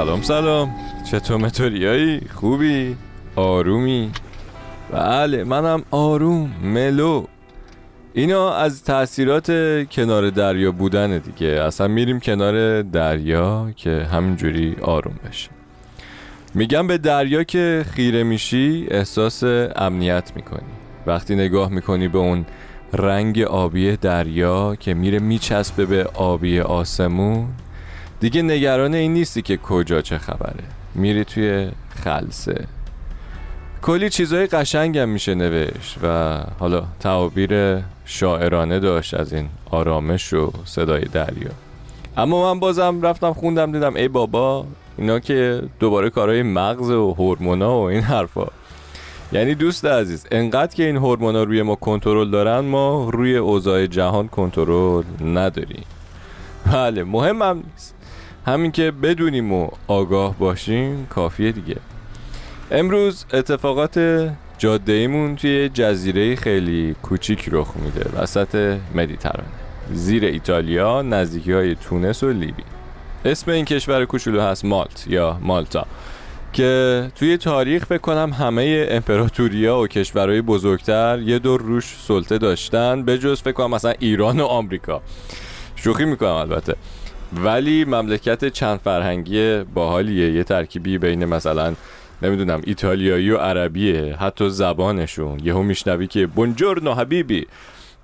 سلام سلام چطور متوریایی؟ خوبی؟ آرومی؟ بله منم آروم ملو اینا از تاثیرات کنار دریا بودن دیگه اصلا میریم کنار دریا که همینجوری آروم بشیم میگم به دریا که خیره میشی احساس امنیت می‌کنی وقتی نگاه می‌کنی به اون رنگ آبی دریا که میره میچسبه به آبی آسمون دیگه نگران این نیستی که کجا چه خبره. میری توی خلصه. کلی چیزای قشنگم میشه نوشت و حالا تعابیر شاعرانه داشت از این آرامش و صدای دریا. اما من بازم رفتم خوندم دیدم ای بابا اینا که دوباره کارهای مغز و هورمونا و این حرفا. یعنی دوست عزیز انقدر که این هورمونا روی ما کنترل دارن ما روی اوضاع جهان کنترل نداریم. بله مهم هم نیست. همین که بدونیم و آگاه باشیم کافیه دیگه. امروز اتفاقات جاده ایمون توی جزیره خیلی کوچیک رخ میده وسط مدیترانه. زیر ایتالیا نزدیکی های تونس و لیبی. اسم این کشور کوچولو هست مالت یا مالتا که توی تاریخ فکر کنم همه امپراتوریا و کشورهای بزرگتر یه دور روش سلطه داشتن به جز فکر کنم مثلا ایران و آمریکا. شوخی می‌کنم البته. ولی مملکت چند فرهنگی باحالیه. یه ترکیبی بین مثلا نمی‌دونم ایتالیایی و عربیه حتی زبانشون. یهو میشنوی که بونجورنو حبیبی.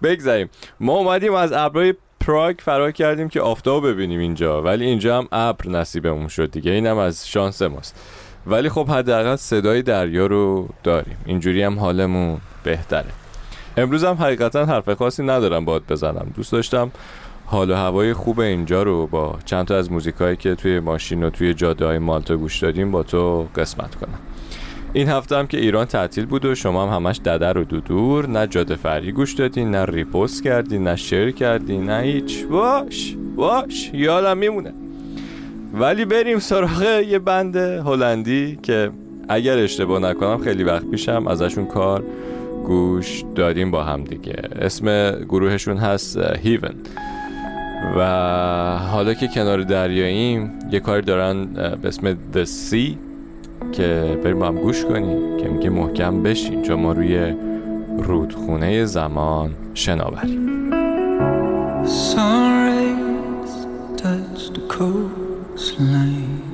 بگذاریم ما اومدیم از ابرای پراگ فرار کردیم که آفتاب ببینیم اینجا. ولی اینجا هم ابر نصیبمون شد دیگه. اینم از شانس ماست. ولی خب حداقل صدای دریا رو داریم. اینجوری هم حالمون بهتره. امروز هم حقیقتا حرف خاصی ندارم باد بزنم. دوست داشتم حال و هوای خوب اینجا رو با چند تا از موزیکایی که توی ماشین و توی جاده های مالتا گوش دادیم با تو قسمت کنم. این هفته هم که ایران تعطیل بود و شما هم همش ددر و دودور نه جاده فری گوش دادی نه ریپوست کردی نه شیر کردی نه هیچ. باش باش یادم میمونه. ولی بریم سراغ یه بند هلندی که اگر اشتباه نکنم خیلی وقت پیشم ازشون کار گوش دادیم با هم دیگه. اسم گروهشون هست هیون و حالا که کنار دریاییم یه کاری دارن به اسم The Sea که بریم هم گوش کنیم که میگه محکم بشین چون ما روی رودخونه زمان شناوریم cause the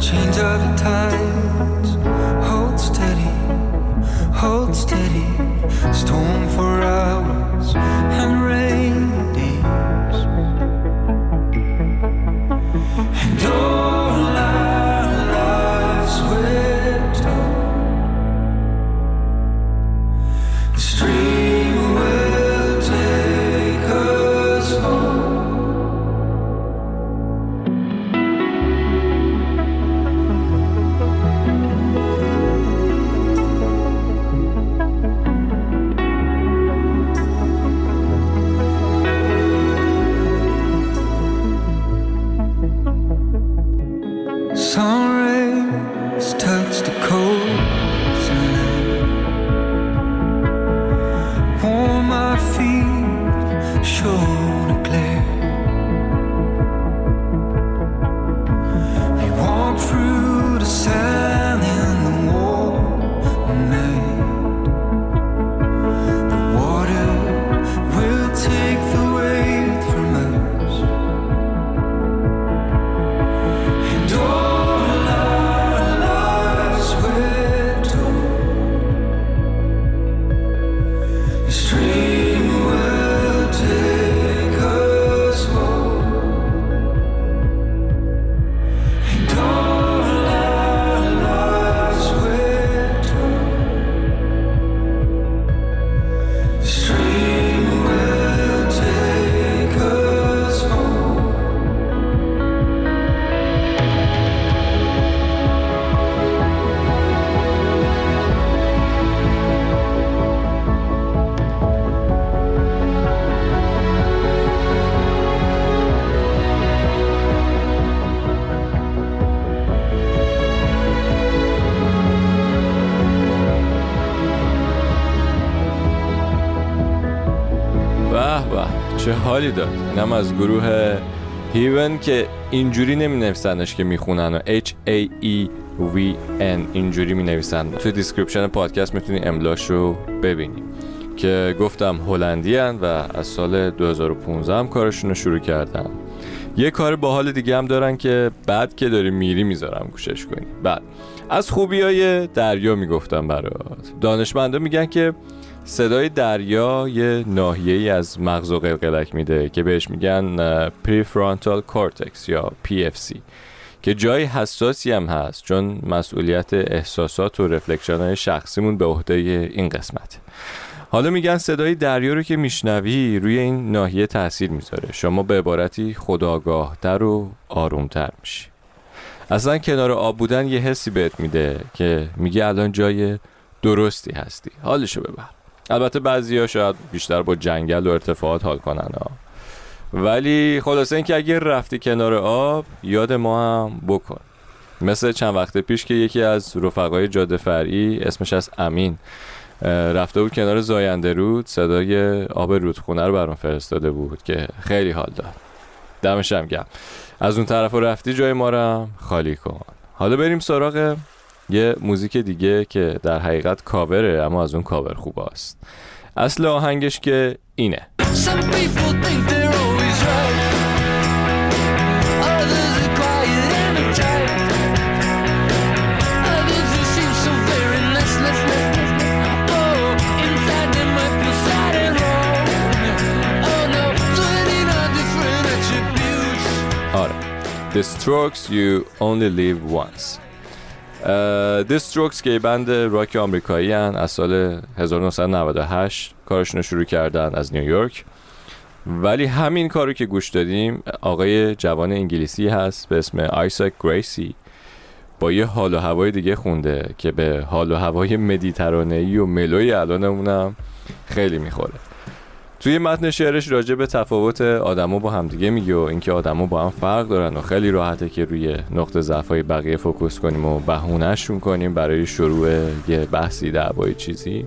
change of the 说 حالی داد. اینم از گروه HAEVN که اینجوری نمی نویسنش که می‌خونن و H A E V N اینجوری می نویسن توی description پادکست می‌تونی املاش رو ببینی. که گفتم هلندی و از سال 2015 هم کارشون رو شروع کردن. یه کار باحال دیگه هم دارن که بعد که داری میری می‌ذارم گوشش کنی. بعد از خوبی های دریا می‌گفتم برات. دانشمندا میگن که صدای دریا یه ناحیه ای از مغزو قلقلک میده که بهش میگن prefrontal cortex یا PFC که جای حساسی هم هست چون مسئولیت احساسات و reflection های شخصیمون به عهده این قسمت. حالا میگن صدای دریا رو که میشنوی روی این ناحیه تاثیر می‌ذاره. شما به عبارتی خودآگاهتر و آرومتر میشی. اصلا کنار آب بودن یه حسی بهت میده که میگه الان جای درستی هستی. حالشو ببر. البته بعضی شاید بیشتر با جنگل و ارتفاعات حال کنن ها. ولی خلاصه اینکه اگه رفتی کنار آب یاد ما هم بکن. مثل چند وقت پیش که یکی از رفقای جاده فرعی اسمش از امین رفته بود کنار زاینده رود صدای آب رودخونه رو برام فرستاده بود که خیلی حال داد. دمشم گم از اون طرف رفتی جای ما خالی کن. حالا بریم سراغ یه موزیک دیگه که در حقیقت کاوره اما از اون کاور خوب است اصل آهنگش که اینه. The Strokes You Only Live Once. Strokes که band راک آمریکایی هن از سال 1998 کارشون رو شروع کردن از نیویورک ولی همین کارو که گوش دادیم آقای جوان انگلیسی هست به اسم Isaac Gracie. با یه حال و هوای دیگه خونده که به حال و هوای مدیترانه‌ای و هوای الانمونم خیلی می‌خوره. توی متن شعرش راجع به تفاوت آدما با همدیگه میگه و اینکه آدما با هم فرق دارن و خیلی راحته که روی نقطه ضعفای بقیه focus کنیم و بهونهشون کنیم برای شروع یه بحثی دعوای چیزی.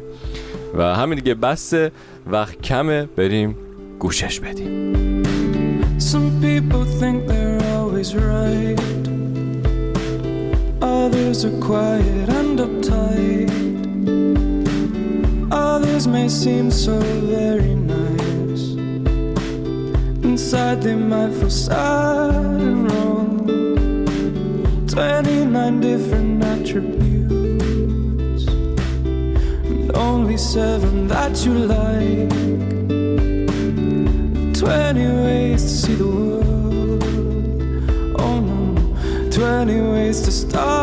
و همین دیگه بس وقت کمه بریم گوشش بدیم. Some Others may seem so very nice. Inside they might feel sad and wrong. 29 different attributes, and only seven that you like. 20 ways to see the world. Oh no, 20 ways to start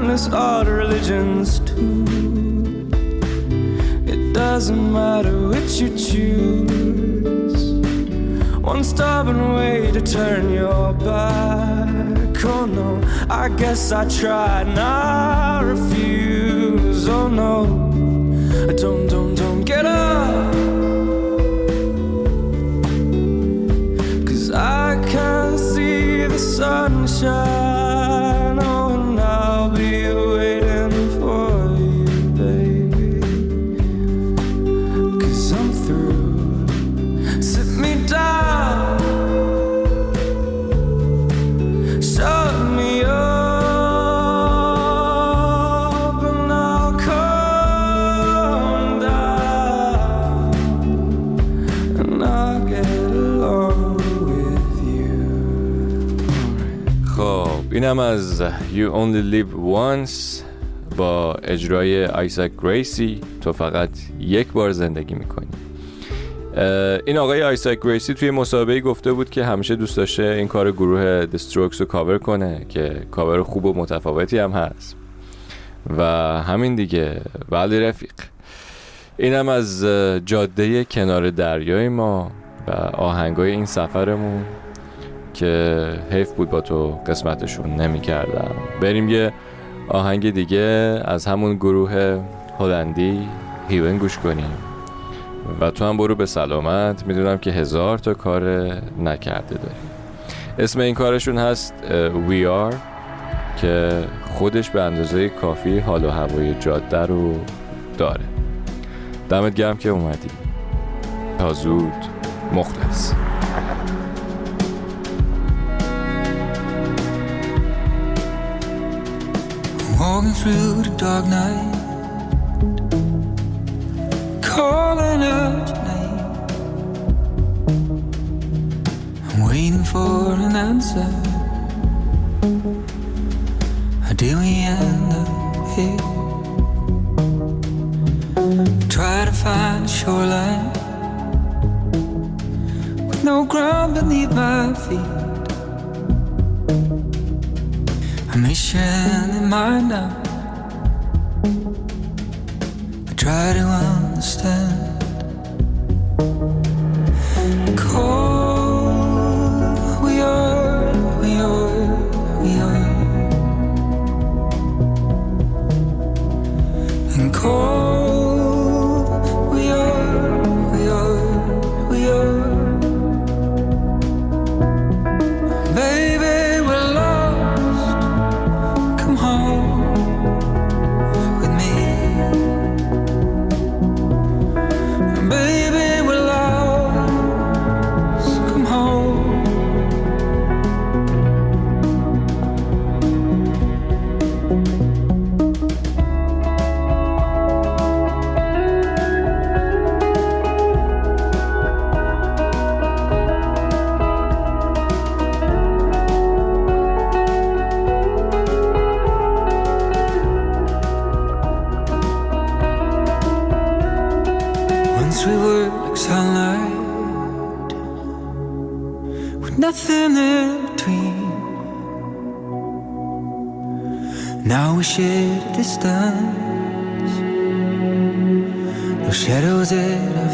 countless other religions too. It doesn't matter which you choose. One stubborn way to turn your back. Oh no, I guess I tried and I refuse. Oh no, don't, don't, don't sunshine. اینم از You Only Live Once با اجرای Isaac Gracie تو فقط یک بار زندگی می‌کنی. این آقای Isaac Gracie توی مصاحبه گفته بود که همیشه دوست داشته این کار گروه The Strokes رو کاور کنه که کاور خوب و متفاوتی هم هست. و همین دیگه ولی رفیق. اینم از جاده کنار دریای ما و آهنگای این سفرمون. که حیف بود با تو قسمتشون نمی کردم بریم یه آهنگ دیگه از همون گروه هلندی هیون گوش کنیم. و تو هم برو به سلامت. می‌دونم که هزار تا کار نکرده داری. اسم این کارشون هست We Are که خودش به اندازه کافی حال و هوای جاده رو داره. دمت گرم که اومدی. تا زود مخلص. Walking through the dark night Calling out your name. I'm waiting for an answer. How do we end up here? Try to find a shoreline With no ground beneath my feet mission in mind. Now I try to understand shared distance. No shadows that I